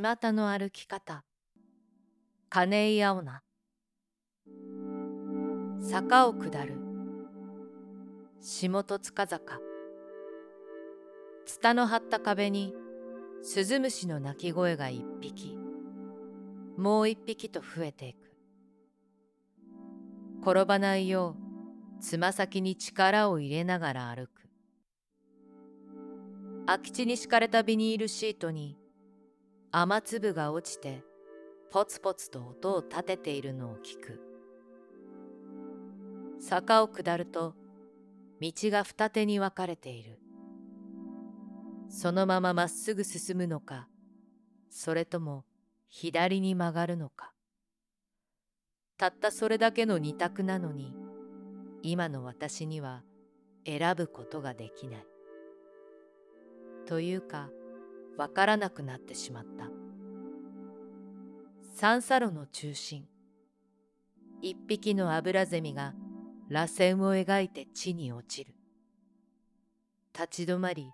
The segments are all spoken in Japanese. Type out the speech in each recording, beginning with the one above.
巷の歩き方。金井青菜。坂を下る。下戸塚坂。ツタの張った壁にスズムシの鳴き声が一匹。もう一匹と増えていく。転ばないようつま先に力を入れながら歩く。空き地に敷かれたビニールシートに雨粒が落ちてポツポツと音を立てているのを聞く。坂を下ると道が二手に分かれている。そのまままっすぐ進むのかそれとも左に曲がるのか。たったそれだけの二択なのに今の私には選ぶことができない。というかわからなくなってしまった。三叉路の中心。一匹のアブラゼミが螺旋を描いて地に落ちる。立ち止まり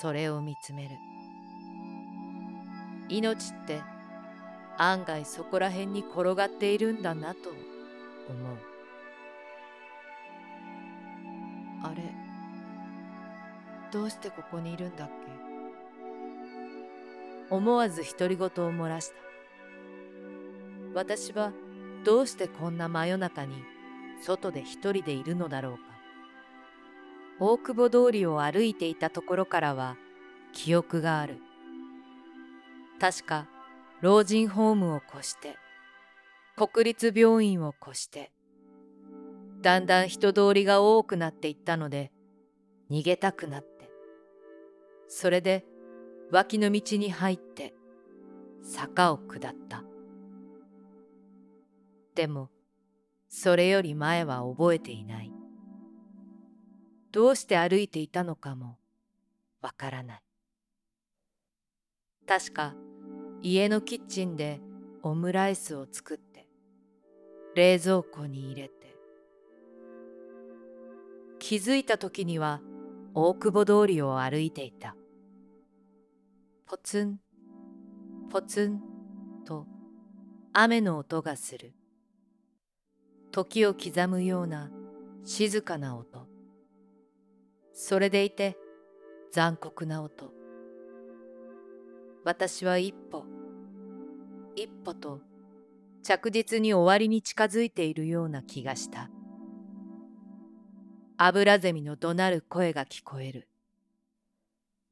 それを見つめる。命って案外そこら辺に転がっているんだなと思う。あれどうしてここにいるんだっけ？思わず独り言を漏らした。私はどうしてこんな真夜中に外で一人でいるのだろうか。大久保通りを歩いていたところからは記憶がある。確か老人ホームを越して国立病院を越してだんだん人通りが多くなっていったので逃げたくなって。それで脇の道に入って坂を下った。でもそれより前は覚えていない。どうして歩いていたのかもわからない。確か家のキッチンでオムライスを作って冷蔵庫に入れて。気づいた時には大久保通りを歩いていた。ポツン。ポツンと雨の音がする。時を刻むような静かな音。それでいて残酷な音。私は一歩一歩と着実に終わりに近づいているような気がした。アブラゼミの怒鳴る声が聞こえる。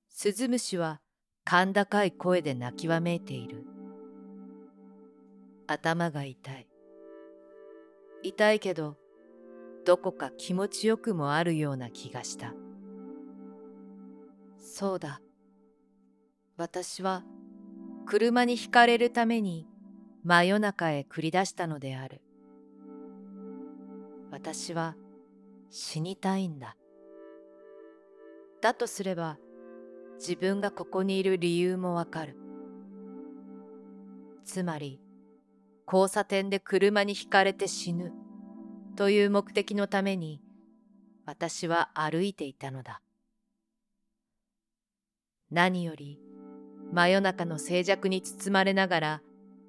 スズムシは甲高い声で泣きわめいている。頭が痛い。痛いけどどこか気持ちよくもあるような気がした。そうだ。私は車にひかれるために真夜中へ繰り出したのである。私は死にたいんだ。だとすれば自分がここにいる理由もわかる。つまり交差点で車にひかれて死ぬ。という目的のために私は歩いていたのだ。何より真夜中の静寂に包まれながら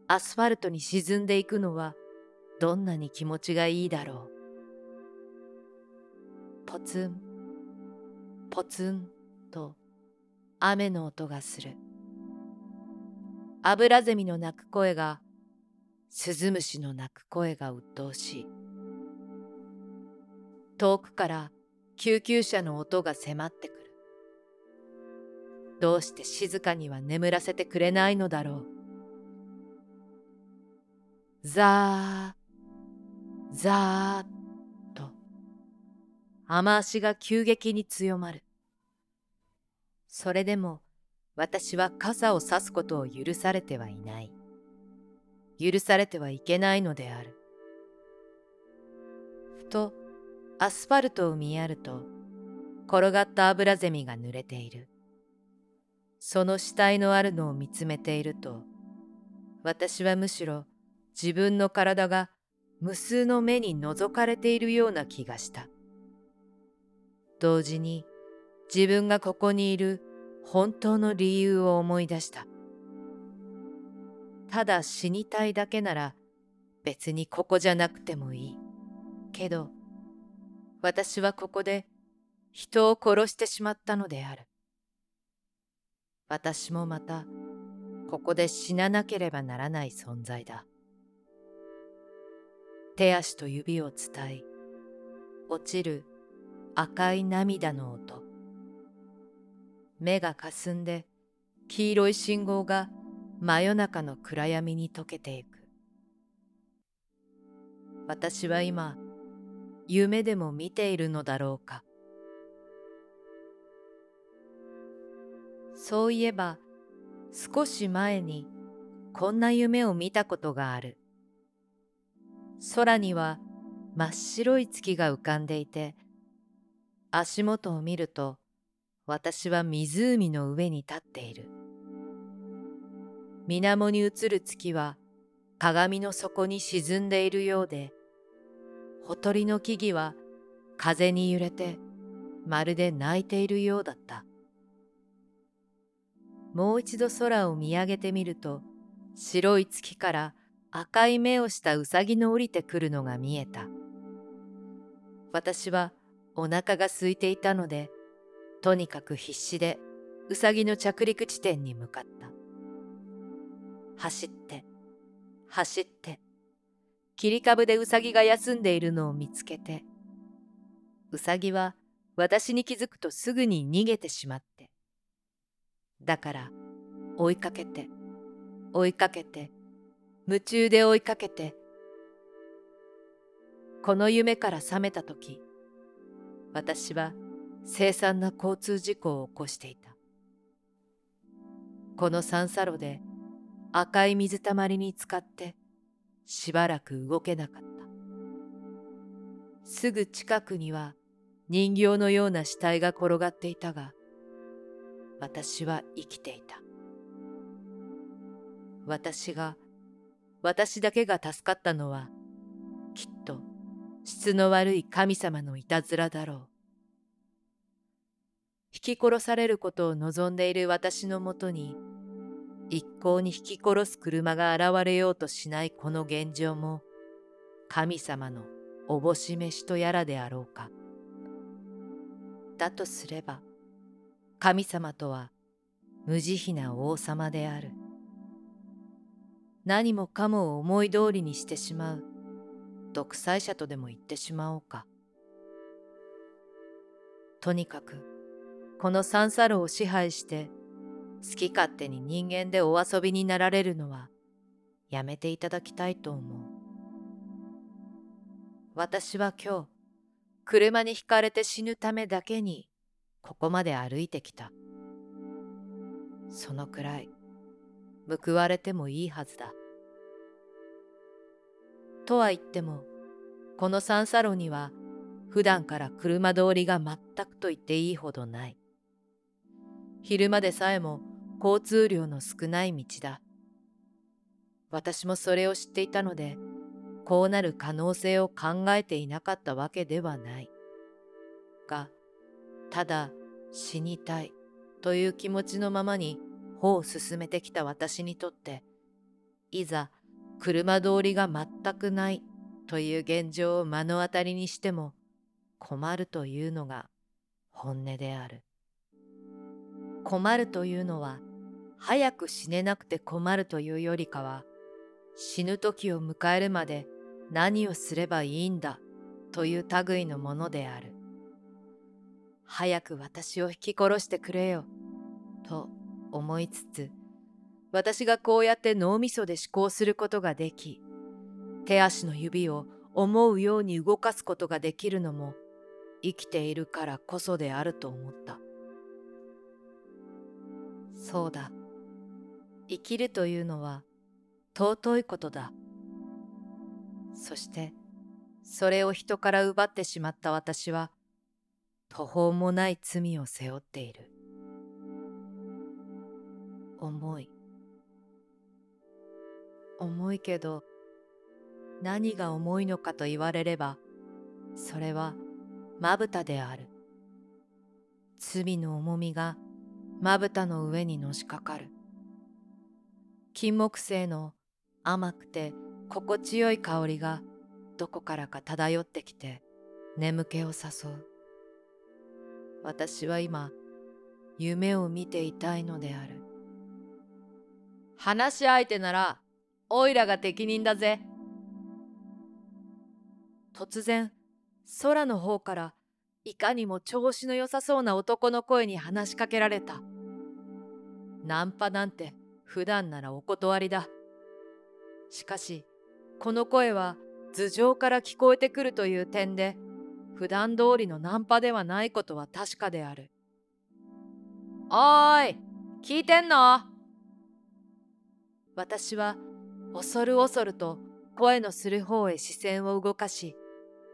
アスファルトに沈んでいくのはどんなに気持ちがいいだろう。ポツンポツンと雨の音がする。アブラゼミの鳴く声がスズムシの鳴く声が鬱陶しい。遠くから救急車の音が迫ってくる。どうして静かには眠らせてくれないのだろう。ザーザーと。雨足が急激に強まる。それでも私は傘を差すことを許されてはいない。許されてはいけないのである。ふとアスファルトを見やると転がったアブラゼミが濡れている。その死体のあるのを見つめていると私はむしろ自分の体が無数の目に覗かれているような気がした。同時に自分がここにいる本当の理由を思い出したただ死にたいだけなら別にここじゃなくてもいい。けど、私はここで人を殺してしまったのである。私もまたここで死ななければならない存在だ。手足と指を伝い、落ちる赤い涙の音。目がかすんで黄色い信号が真夜中の暗闇に溶けていく。私は今、夢でも見ているのだろうか。そういえば、少し前にこんな夢を見たことがある。空には真っ白い月が浮かんでいて、足元を見ると私は湖の上に立っている。水面に映る月は鏡の底に沈んでいるようで、ほとりの木々は風に揺れてまるで泣いているようだった。もう一度空を見上げてみると、白い月から赤い目をしたうさぎの降りてくるのが見えた。私はお腹が空いていたので、とにかく必死でうさぎの着陸地点に向かった。走って、走って、切り株でうさぎが休んでいるのを見つけて、うさぎは私に気づくとすぐに逃げてしまって。だから追いかけて、追いかけて、夢中で追いかけて、この夢から覚めた時、私は凄惨な交通事故を起こしていた。この三叉路で赤い水たまりに浸かってしばらく動けなかった。すぐ近くには人形のような死体が転がっていたが、私は生きていた。私が、私だけが助かったのは、きっと質の悪い神様のいたずらだろう。引き殺されることを望んでいる私のもとに、一向に引き殺す車が現れようとしないこの現状も、神様のおぼし飯とやらであろうか。だとすれば、神様とは無慈悲な王様である。何もかもを思い通りにしてしまう独裁者とでも言ってしまおうか。とにかく、この三叉路を支配して好き勝手に人間でお遊びになられるのはやめていただきたいと思う。私は今日車にひかれて死ぬためだけにここまで歩いてきた。そのくらい報われてもいいはずだ。とは言ってもこの三叉路には普段から車通りが全くと言っていいほどない。昼間でさえも交通量の少ない道だ。私もそれを知っていたので、こうなる可能性を考えていなかったわけではない。が、ただ死にたいという気持ちのままに歩を進めてきた私にとって、いざ車通りが全くないという現状を目の当たりにしても困るというのが本音である。困るというのは早く死ねなくて困るというよりかは死ぬ時を迎えるまで何をすればいいんだという類のものである。早く私を引き殺してくれよと思いつつ私がこうやって脳みそで思考することができ手足の指を思うように動かすことができるのも生きているからこそであると思った。そうだ。生きるというのは尊いことだ。そして、それを人から奪ってしまった私は、途方もない罪を背負っている。重い。重いけど、何が重いのかと言われれば、それはまぶたである。罪の重みがまぶたの上にのしかかる。金木犀の甘くて心地よい香りがどこからか漂ってきて眠気を誘う。私は今、夢を見ていたいのである。話し相手なら、おいらが適任だぜ。突然、空の方からいかにも調子の良さそうな男の声に話しかけられた。ナンパなんて普段ならお断りだ。しかし、この声は頭上から聞こえてくるという点で、普段通りのナンパではないことは確かである。おーい、聞いてんの？私は恐る恐ると声のする方へ視線を動かし、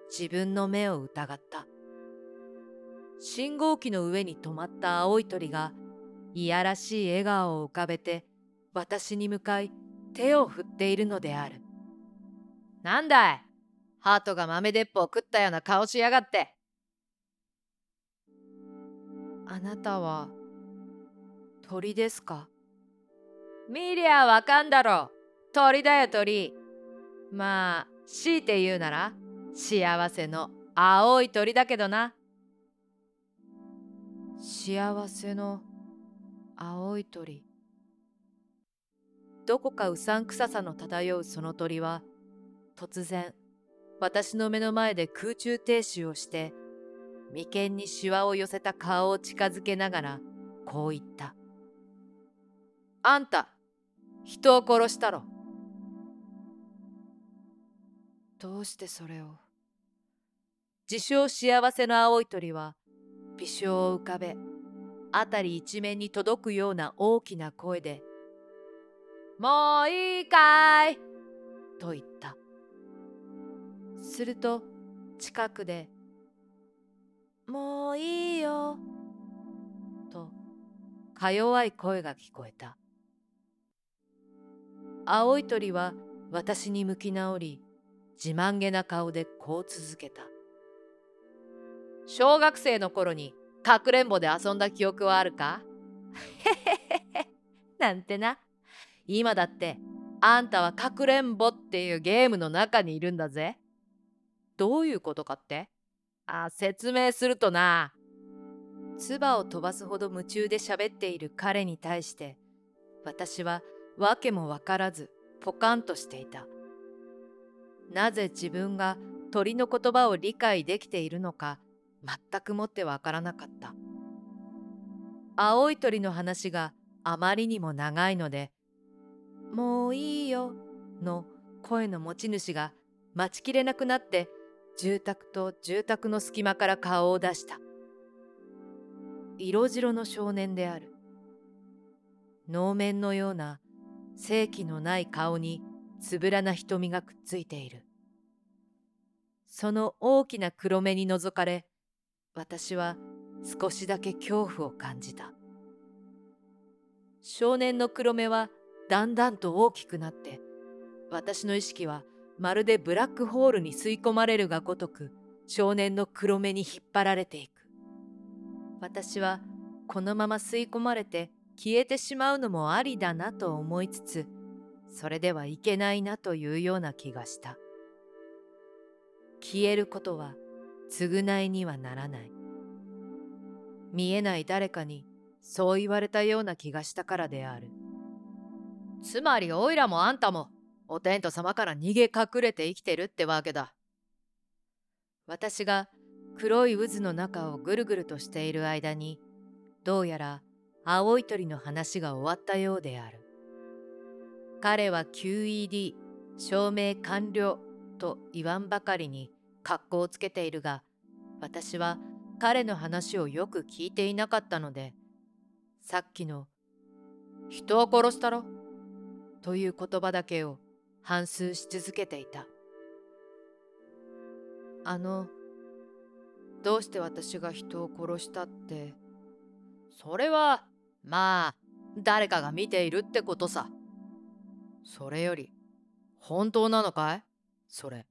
自分の目を疑った。信号機の上に止まった青い鳥が、いやらしい笑顔を浮かべて、私に向かい手を振っているのである。なんだいハートが豆鉄砲食ったような顔しやがって。あなたは鳥ですか？見りゃわかんだろ。鳥だよ鳥。まあ、強いて言うなら幸せの青い鳥だけどな。幸せの青い鳥。どこかうさんくささの漂うその鳥は突然私の目の前で空中停止をして、眉間にシワを寄せた顔を近づけながら、こう言った。あんた、人を殺したろ。どうしてそれを自称幸せの青い鳥は、微笑を浮かべ、辺り一面に届くような大きな声で、もういいかいと言った。すると近くで「もういいよ」とか弱い声が聞こえた青い鳥は私に向き直り自慢げな顔でこう続けた小学生の頃にかくれんぼで遊んだ記憶はあるか？へへへへなんてな今だってあんたはかくれんぼっていうゲームの中にいるんだぜ。どういうことかって？あ、説明するとな。唾を飛ばすほど夢中で喋っている彼に対して、私は訳もわからずポカンとしていた。なぜ自分が鳥の言葉を理解できているのか全くもってわからなかった。青い鳥の話があまりにも長いので、もういいよの声の持ち主が待ちきれなくなって住宅と住宅の隙間から顔を出した。色白の少年である。能面のような正気のない顔につぶらな瞳がくっついている。その大きな黒目に覗かれ、私は少しだけ恐怖を感じた。少年の黒目はだんだんと大きくなって、私の意識はまるでブラックホールに吸い込まれるがごとく少年の黒目に引っ張られていく。私はこのまま吸い込まれて消えてしまうのもありだなと思いつつ、それではいけないなというような気がした。消えることは償いにはならない。見えない誰かにそう言われたような気がしたからである。つまりおいらもあんたもお天道様から逃げ隠れて生きてるってわけだ。私が黒い渦の中をぐるぐるとしている間に、どうやら青い鳥の話が終わったようである。彼は QED 証明完了と言わんばかりに格好をつけているが、私は彼の話をよく聞いていなかったので、さっきの人を殺したろという言葉だけを反芻し続けていた。あの、どうして私が人を殺したって。それは、まあ、誰かが見ているってことさ。それより、本当なのかい？それ。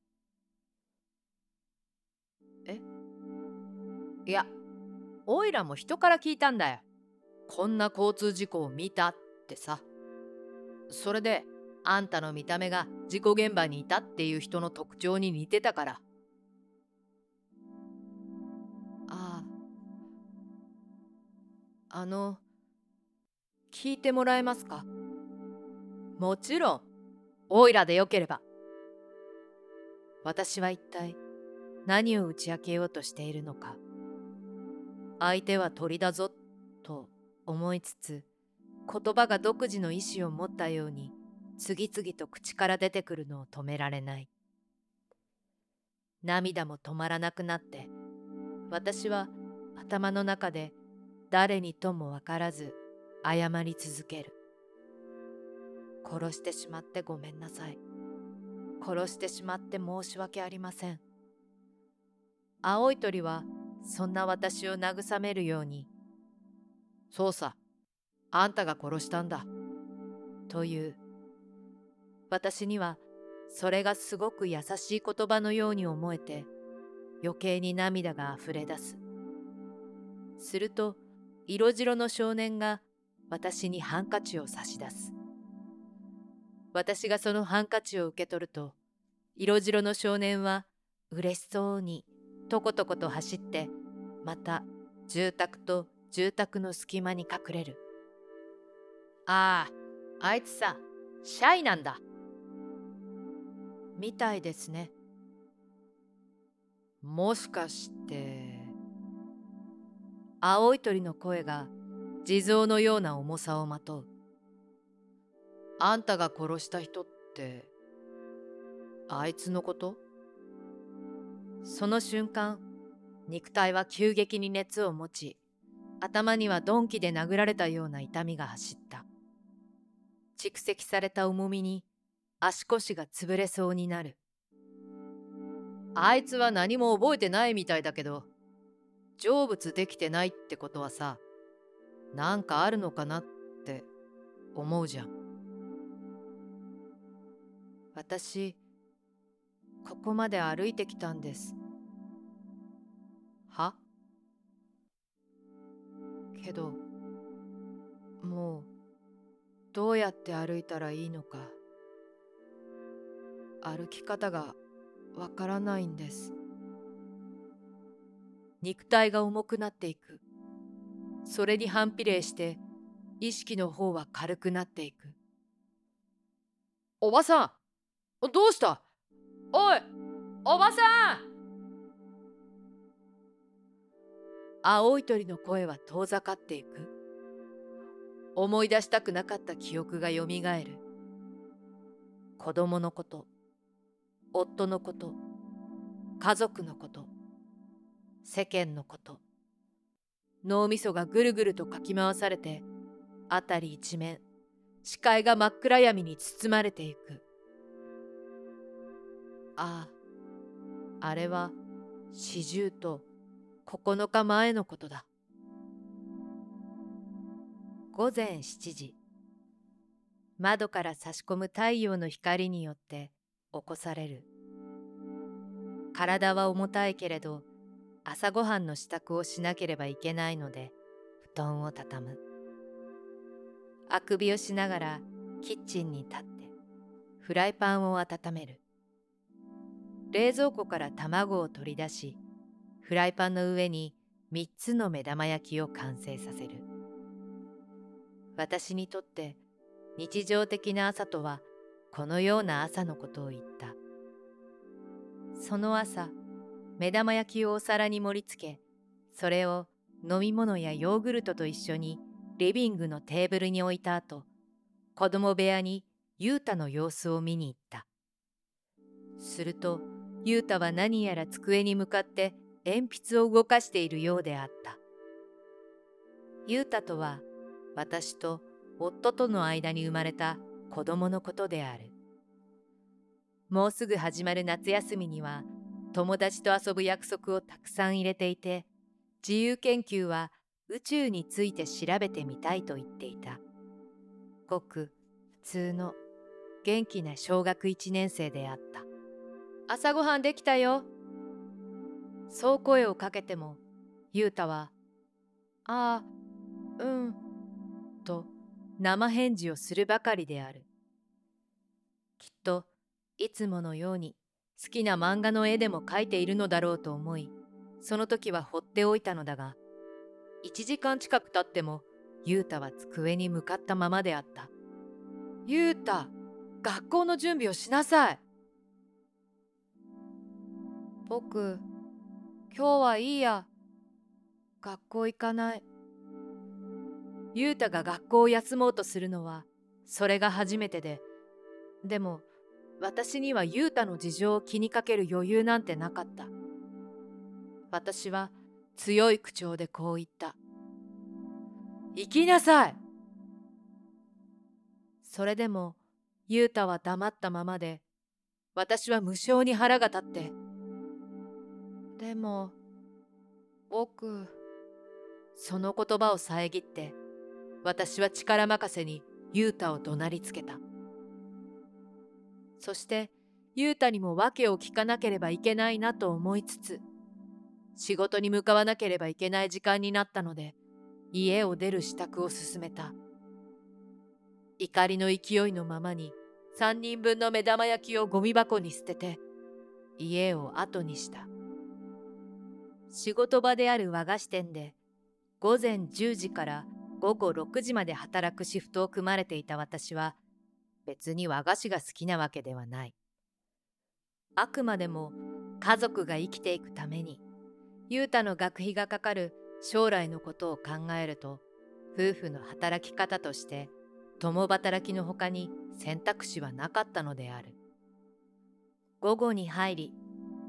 いや、おいらも人から聞いたんだよ。こんな交通事故を見たってさ。それで、あんたの見た目が事故現場にいたっていう人の特徴に似てたから。ああ。あの、聞いてもらえますか？もちろん、オイラでよければ。私は一体何を打ち明けようとしているのか。相手は鳥だぞ、と思いつつ、言葉が独自の意志を持ったように次々と口から出てくるのを止められない。涙も止まらなくなって、私は頭の中で誰にともわからず謝り続ける。殺してしまってごめんなさい。殺してしまって申し訳ありません。青い鳥はそんな私を慰めるように、そうさ、あんたが殺したんだ。という。私にはそれがすごく優しい言葉のように思えて、余計に涙が溢れ出す。すると、色白の少年が私にハンカチを差し出す。私がそのハンカチを受け取ると、色白の少年は嬉しそうにとことこと走って、また住宅と住宅の隙間に隠れる。ああ、あいつさ、シャイなんだ。みたいですね。もしかして。青い鳥の声が地蔵のような重さをまとう。あんたが殺した人って、あいつのこと？その瞬間、肉体は急激に熱を持ち、頭には鈍器で殴られたような痛みが走った。蓄積された重みに足腰が潰れそうになる。あいつは何も覚えてないみたいだけど、成仏できてないってことはさ、なんかあるのかなって思うじゃん。私、ここまで歩いてきたんです。は？けど、もう、どうやって歩いたらいいのか。歩き方がわからないんです。肉体が重くなっていく。それに反比例して意識の方は軽くなっていく。おばさんどうした？おいおばさん青い鳥の声は遠ざかっていく思い出したくなかった記憶がよみがえる子供のこと夫のこと、家族のこと、世間のこと。脳みそがぐるぐるとかき回されて、辺り一面、視界が真っ暗闇に包まれていく。ああ、あれは四十と9日前のことだ。午前7時。窓から差し込む太陽の光によって起こされる体は重たいけれど朝ごはんの支度をしなければいけないので布団を畳むあくびをしながらキッチンに立ってフライパンを温める冷蔵庫から卵を取り出しフライパンの上に3つの目玉焼きを完成させる私にとって日常的な朝とはこのような朝のことを言った。その朝、目玉焼きをお皿に盛り付け、それを飲み物やヨーグルトと一緒にリビングのテーブルに置いた後、子供部屋にユータの様子を見に行った。すると、ユータは何やら机に向かって鉛筆を動かしているようであった。ユータとは私と夫との間に生まれた子供のことである。もうすぐ始まる夏休みには友達と遊ぶ約束をたくさん入れていて、自由研究は宇宙について調べてみたいと言っていた。ごく普通の元気な小学1年生であった。朝ごはんできたよ。そう声をかけても、ゆうたは、ああ、うん、と生返事をするばかりである。きっといつものように好きな漫画の絵でも描いているのだろうと思いその時は放っておいたのだが1時間近く経っても雄太は机に向かったままであった雄太学校の準備をしなさい僕今日はいいや。学校行かない。雄太が学校を休もうとするのはそれが初めてで。でも私には雄太の事情を気にかける余裕なんてなかった。私は強い口調でこう言った。行きなさい。それでも雄太は黙ったままで私は無性に腹が立ってでも僕その言葉を遮って私は力任せに雄太を怒鳴りつけた。そして雄太にも訳を聞かなければいけないなと思いつつ仕事に向かわなければいけない時間になったので家を出る支度を進めた。怒りの勢いのままに三人分の目玉焼きをゴミ箱に捨てて家を後にした。仕事場である和菓子店で午前10時から午後6時まで働くシフトを組まれていた私は別に和菓子が好きなわけではない。あくまでも家族が生きていくために雄太の学費がかかる将来のことを考えると夫婦の働き方として共働きの他に選択肢はなかったのである。午後に入り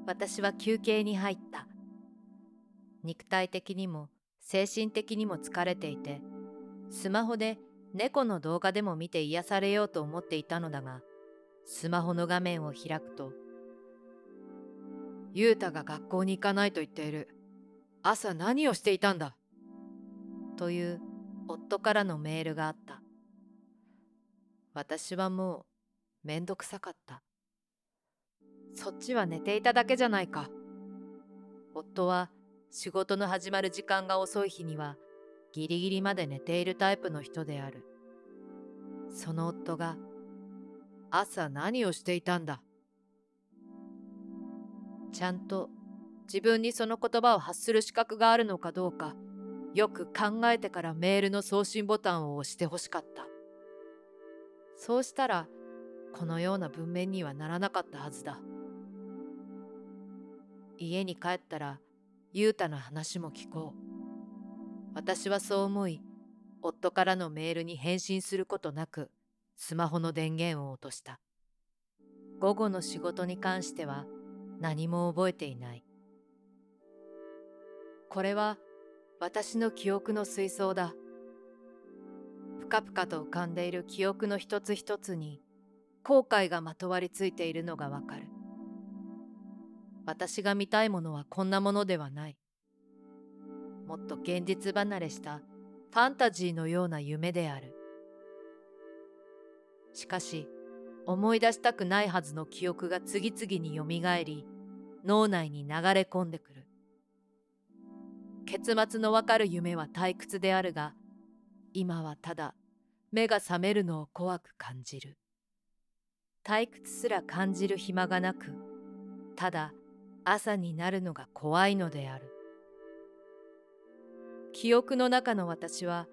私は休憩に入った。肉体的にも精神的にも疲れていてスマホで猫の動画でも見て癒されようと思っていたのだがスマホの画面を開くと「雄太が学校に行かないと言っている。朝何をしていたんだ?」という夫からのメールがあった。私はもうめんどくさかった。そっちは寝ていただけじゃないか。夫は仕事の始まる時間が遅い日にはギリギリまで寝ているタイプの人である。その夫が朝何をしていたんだ？ちゃんと自分にその言葉を発する資格があるのかどうかよく考えてからメールの送信ボタンを押してほしかった。そうしたらこのような文面にはならなかったはずだ。家に帰ったら雄太の話も聞こう。私はそう思い、夫からのメールに返信することなく、スマホの電源を落とした。午後の仕事に関しては何も覚えていない。これは私の記憶の水槽だ。ぷかぷかと浮かんでいる記憶の一つ一つに後悔がまとわりついているのがわかる。私が見たいものはこんなものではない。もっと現実離れしたファンタジーのような夢である。しかし、思い出したくないはずの記憶が次々によみがえり、脳内に流れ込んでくる。結末のわかる夢は退屈であるが、今はただ目が覚めるのを怖く感じる。退屈すら感じる暇がなく、ただ朝になるのが怖いのである。記憶の中の私は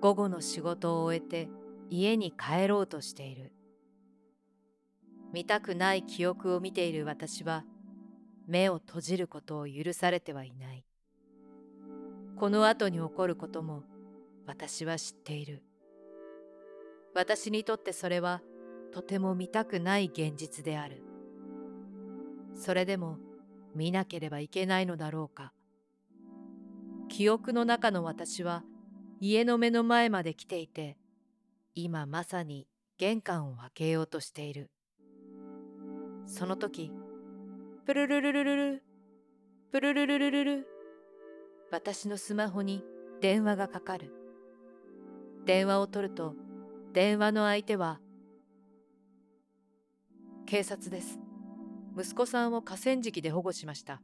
午後の仕事を終えて家に帰ろうとしている。見たくない記憶を見ている私は目を閉じることを許されてはいない。この後に起こることも私は知っている。私にとってそれはとても見たくない現実である。それでも見なければいけないのだろうか。記憶の中の私は家の目の前まで来ていて、今まさに玄関を開けようとしている。その時、プルルルルルル、プルルルルルル、私のスマホに電話がかかる。電話を取ると、電話の相手は、警察です。息子さんを河川敷で保護しました。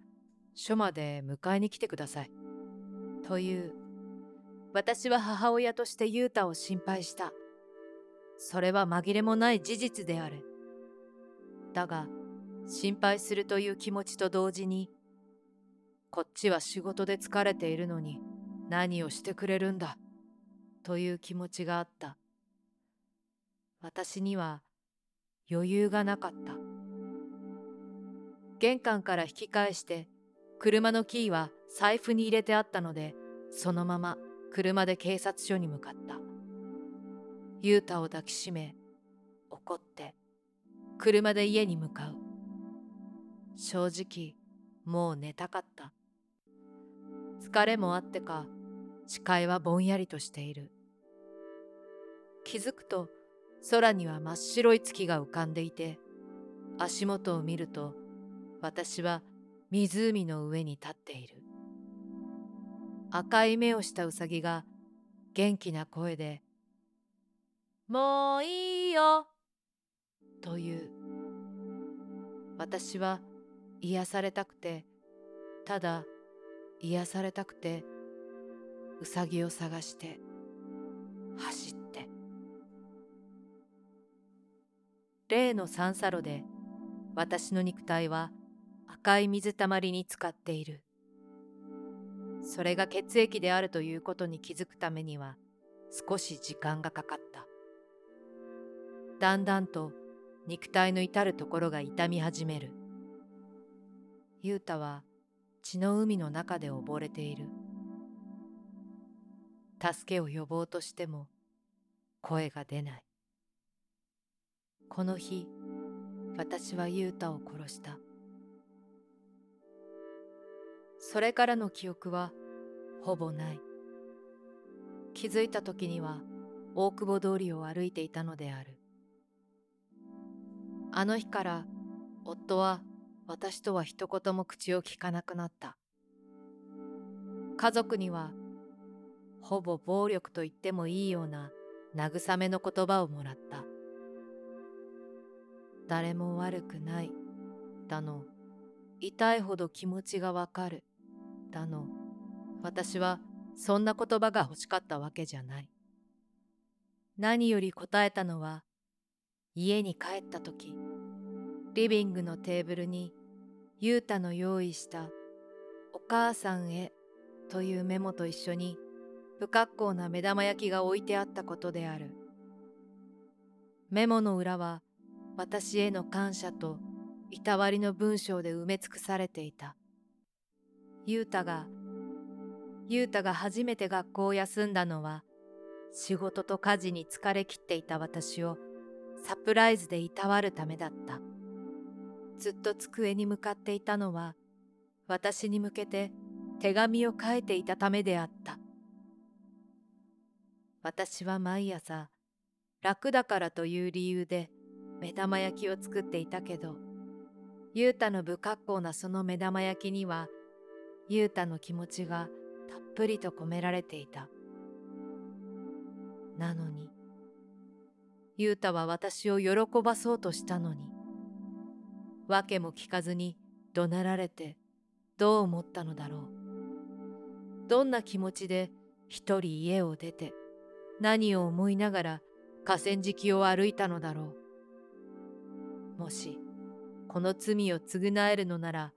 署まで迎えに来てください。という。私は母親として雄太を心配した。それは紛れもない事実である。だが心配するという気持ちと同時にこっちは仕事で疲れているのに何をしてくれるんだ？という気持ちがあった私には余裕がなかった玄関から引き返して車のキーは財布に入れてあったのでそのまま車で警察署に向かった。雄太を抱きしめ怒って車で家に向かう。正直もう寝たかった。疲れもあってか視界はぼんやりとしている。気づくと空には真っ白い月が浮かんでいて足元を見ると私は湖の上に立っている。赤い目をしたうさぎが元気な声で「もういいよ」という。私は癒されたくてただ癒されたくてうさぎを探して走って。例の三叉路で私の肉体は赤い水たまりに浸かっている。それが血液であるということに気づくためには少し時間がかかった。だんだんと肉体の至るところが痛み始める。雄太は血の海の中で溺れている。助けを呼ぼうとしても声が出ない。この日私は雄太を殺した。それからの記憶はほぼない気づいた時には大久保通りを歩いていたのであるあの日から夫は私とは一言も口を聞かなくなった。家族にはほぼ暴力と言ってもいいような慰めの言葉をもらった。誰も悪くない、だの、痛いほど気持ちがわかる、だの、私はそんな言葉が欲しかったわけじゃない。何より答えたのは、家に帰った時、リビングのテーブルに雄太の用意したお母さんへというメモと一緒に不格好な目玉焼きが置いてあったことである。メモの裏は私への感謝といたわりの文章で埋め尽くされていた。雄太が、雄太が初めて学校を休んだのは仕事と家事に疲れきっていた私をサプライズでいたわるためだった。ずっと机に向かっていたのは私に向けて手紙を書いていたためであった私は毎朝楽だからという理由で目玉焼きを作っていたけど雄太の不格好なその目玉焼きには雄太の気持ちがたっぷりと込められていたなのに雄太は私を喜ばそうとしたのに訳も聞かずに怒鳴られてどう思ったのだろう。どんな気持ちで一人家を出て何を思いながら河川敷を歩いたのだろう。もしこの罪を償えるのなら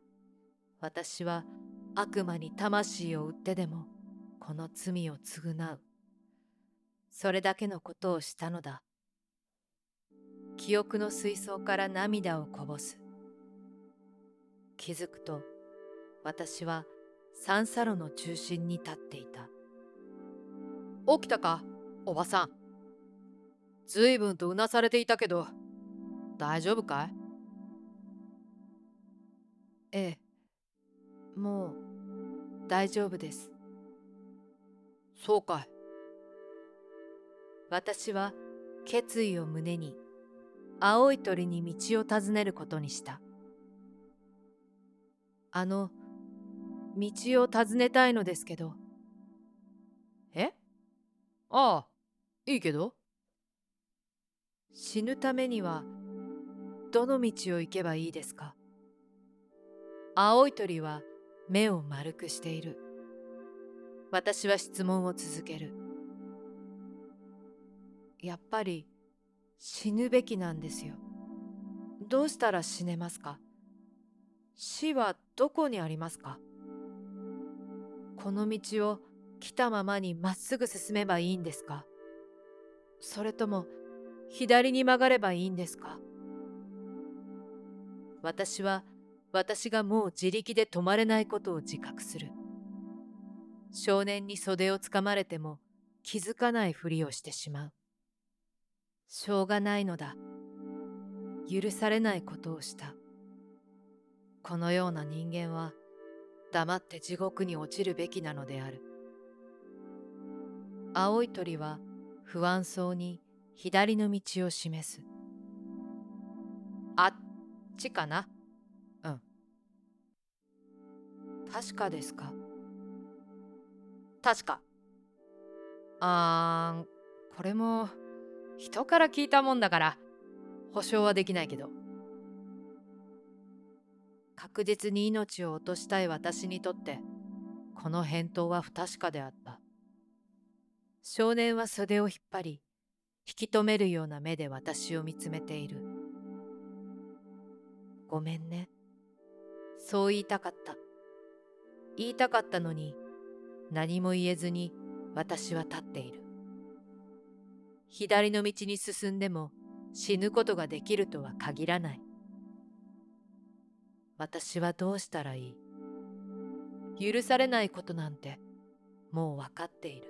私は悪魔に魂を売ってでもこの罪を償う。それだけのことをしたのだ。記憶の水槽から涙をこぼす。気づくと私は三叉路の中心に立っていた起きたかおばさんずいぶんとうなされていたけど大丈夫かい？ええもう大丈夫です。そうかい。私は決意を胸に青い鳥に道を尋ねることにした。あの、道を尋ねたいのですけど。え？ああ、いいけど？死ぬためには、どの道を行けばいいですか？青い鳥は目を丸くしている。私は質問を続ける。やっぱり死ぬべきなんですよ。どうしたら死ねますか？死はどこにありますか？この道を来たままにまっすぐ進めばいいんですか？それとも左に曲がればいいんですか？私は私がもう自力で止まれないことを自覚する。少年に袖をつかまれても気づかないふりをしてしまう。しょうがないのだ。許されないことをした。このような人間は黙って地獄に落ちるべきなのである。青い鳥は不安そうに左の道を示す。あっちかな？確かですか？確か。あー、これも人から聞いたもんだから保証はできないけど。確実に命を落としたい私にとってこの返答は不確かであった。少年は袖を引っ張り引き止めるような目で私を見つめている。ごめんね。そう言いたかった。言いたかったのに何も言えずに私は立っている。左の道に進んでも死ぬことができるとは限らない。私はどうしたらいい？許されないことなんてもう分かっている。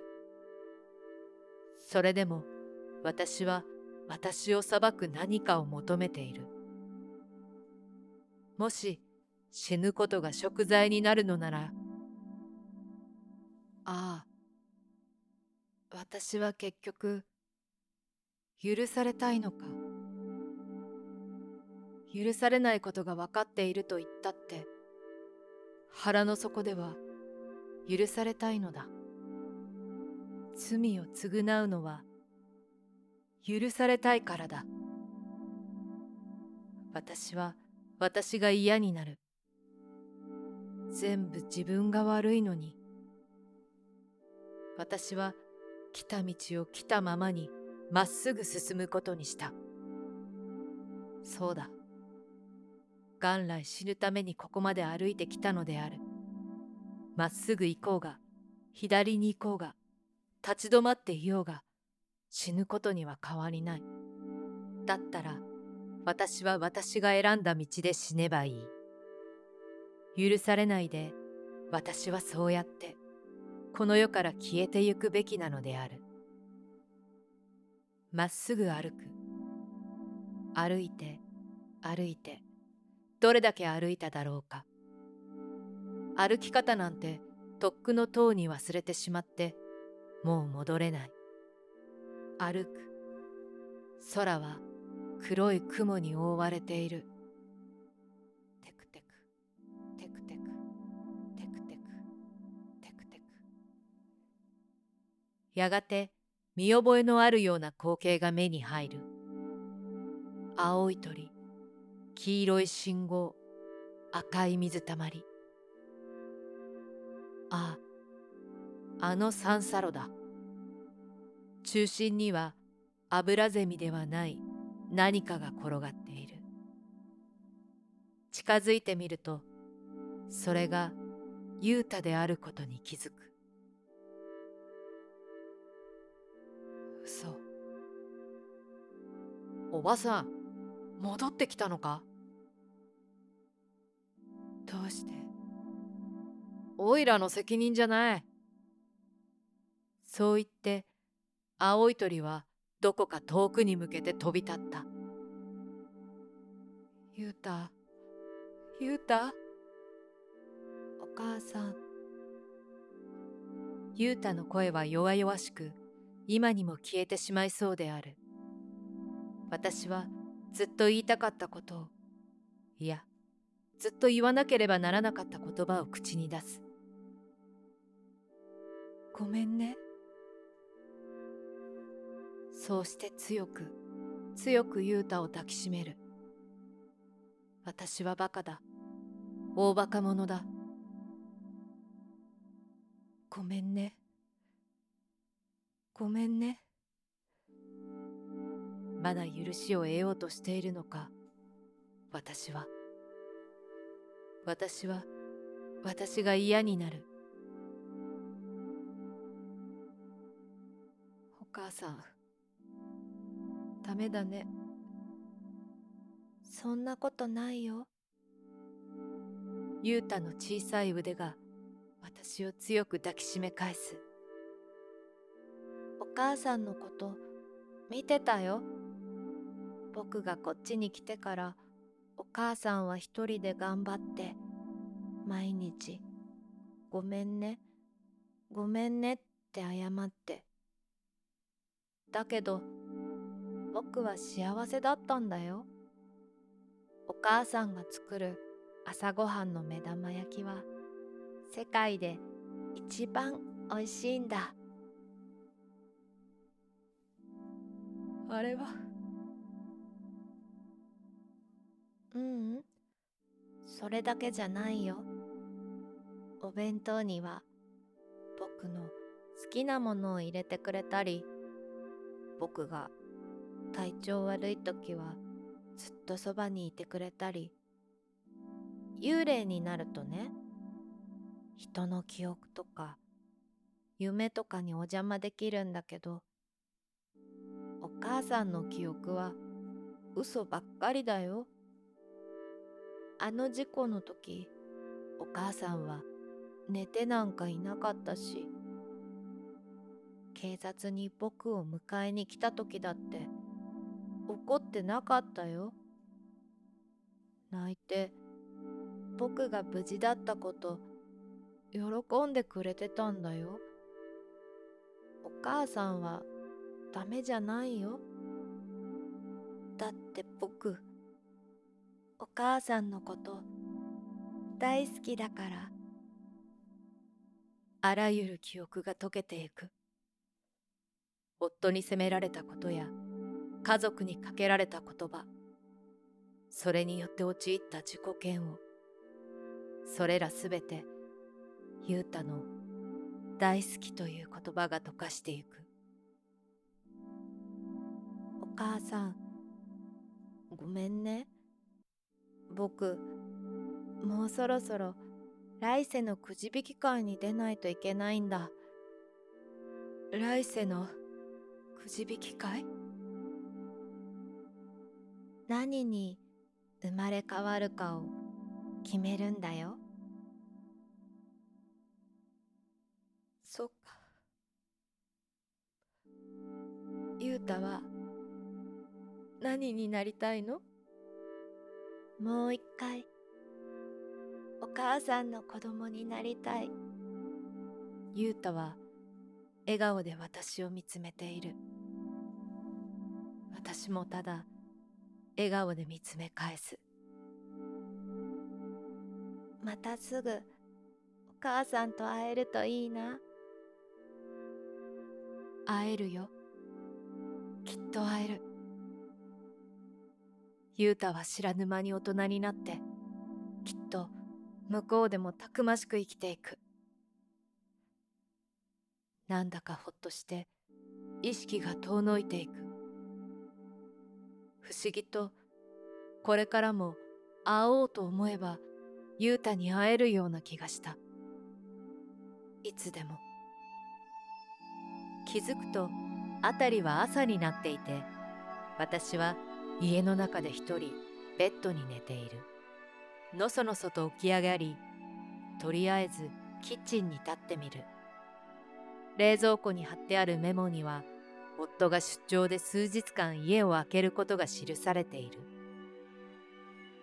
それでも私は私を裁く何かを求めている。もし死ぬことが食材になるのなら、ああ、私は結局、許されたいのか。許されないことが分かっていると言ったって、腹の底では許されたいのだ。罪を償うのは許されたいからだ。私は私が嫌になる。全部自分が悪いのに。私は来た道を来たままにまっすぐ進むことにした。そうだ。元来死ぬためにここまで歩いてきたのである。まっすぐ行こうが、左に行こうが、立ち止まっていようが、死ぬことには変わりない。だったら、私は私が選んだ道で死ねばいい。許されないで私はそうやってこの世から消えてゆくべきなのである。まっすぐ歩く。歩いて歩いてどれだけ歩いただろうか。歩き方なんてとっくの塔に忘れてしまってもう戻れない。歩く。空は黒い雲に覆われている。やがて見覚えのあるような光景が目に入る。青い鳥、黄色い信号、赤い水たまり。ああ、あのサンサロだ。中心にはアブラゼミではない何かが転がっている近づいてみるとそれが雄太であることに気づく嘘おばさん戻ってきたのか？どうして？おいらの責任じゃない。そう言って青い鳥はどこか遠くに向けて飛び立った。ゆうた、ゆうた、お母さん。ゆうたの声は弱々しく、今にも消えてしまいそうである。私はずっと言いたかったことを、いや、ずっと言わなければならなかった言葉を口に出す。ごめんね。そうして強く強く雄太を抱きしめる私はバカだ大バカ者だごめんねごめんね。まだ許しを得ようとしているのか。私は。私は私が嫌になる。お母さんダメだね。そんなことないよ。雄太の小さい腕が私を強く抱きしめ返す。お母さんのこと見てたよ。僕がこっちに来てからお母さんは一人で頑張って毎日ごめんねごめんねって謝って。だけど僕は幸せだったんだよ。お母さんが作る朝ごはんの目玉焼きは世界で一番おいしいんだ。あれは。ううん。それだけじゃないよ。お弁当には僕の好きなものを入れてくれたり僕が体調悪い時はずっとそばにいてくれたり幽霊になるとね人の記憶とか夢とかにお邪魔できるんだけどお母さんの記憶は嘘ばっかりだよ。あの事故の時お母さんは寝てなんかいなかったし警察に僕を迎えに来た時だって怒ってなかったよ。泣いて僕が無事だったこと喜んでくれてたんだよ。お母さんはダメじゃないよ。だって僕お母さんのこと大好きだからあらゆる記憶が溶けていく。夫に責められたことや家族にかけられた言葉それによって陥った自己嫌悪それらすべて雄太の大好きという言葉が溶かしてゆく。母さん。ごめんね。僕もうそろそろ来世のくじ引き会に出ないといけないんだ。来世のくじ引き会？何に生まれ変わるかを決めるんだよ。そっか。雄太は何になりたいの？もう一回。お母さんの子供になりたい。雄太は笑顔で私を見つめている。私もただ笑顔で見つめ返す。またすぐお母さんと会えるといいな。会えるよ。きっと会える雄太は知らぬ間に大人になってきっと向こうでもたくましく生きていく。なんだかほっとして意識が遠のいていく。不思議とこれからも会おうと思えば雄太に会えるような気がした。いつでも。気づくと辺りは朝になっていて私は家の中で一人ベッドに寝ている。のそのそと起き上がりとりあえずキッチンに立ってみる。冷蔵庫に貼ってあるメモには夫が出張で数日間家を空けることが記されている。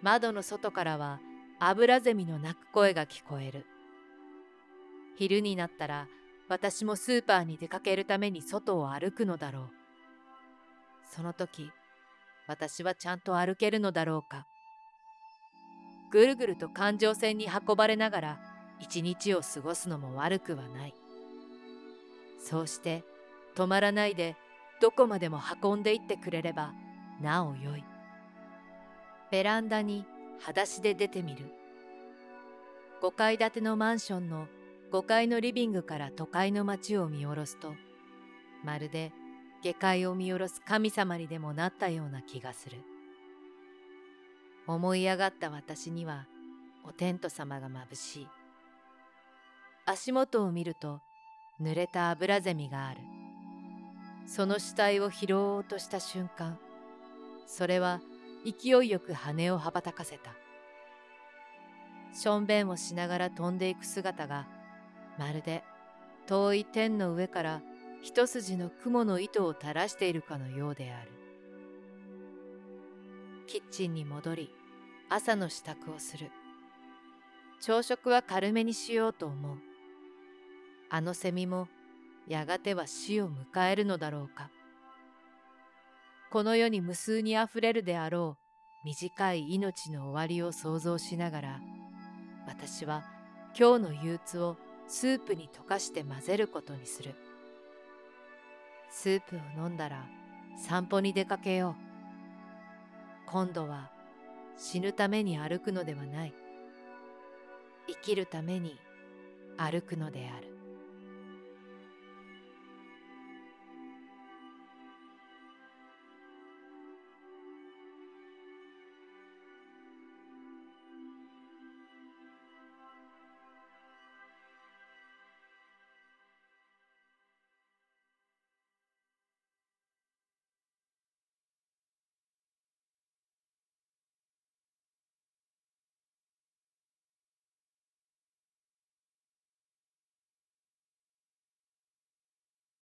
窓の外からはアブラゼミの鳴く声が聞こえる。昼になったら私もスーパーに出かけるために外を歩くのだろう。その時私はちゃんと歩けるのだろうか。ぐるぐると環状線に運ばれながら一日を過ごすのも悪くはない。そうして止まらないでどこまでも運んでいってくれればなおよい。ベランダに裸足で出てみる。5階建てのマンションの5階のリビングから都会の街を見下ろすとまるで下界を見下ろす神様にでもなったような気がする思い上がった私にはお天道様がまぶしい。足元を見ると濡れた油ゼミがある。その死体を拾おうとした瞬間、それは勢いよく羽を羽ばたかせた。しょんべんをしながら飛んでいく姿が、まるで遠い天の上から一筋の雲の糸を垂らしているかのようである。キッチンに戻り、朝の支度をする。朝食は軽めにしようと思う。あのセミもやがては死を迎えるのだろうか。この世に無数にあふれるであろう短い命の終わりを想像しながら、私は今日の憂鬱をスープに溶かして混ぜることにする。スープを飲んだら散歩に出かけよう。今度は死ぬために歩くのではない。生きるために歩くのである。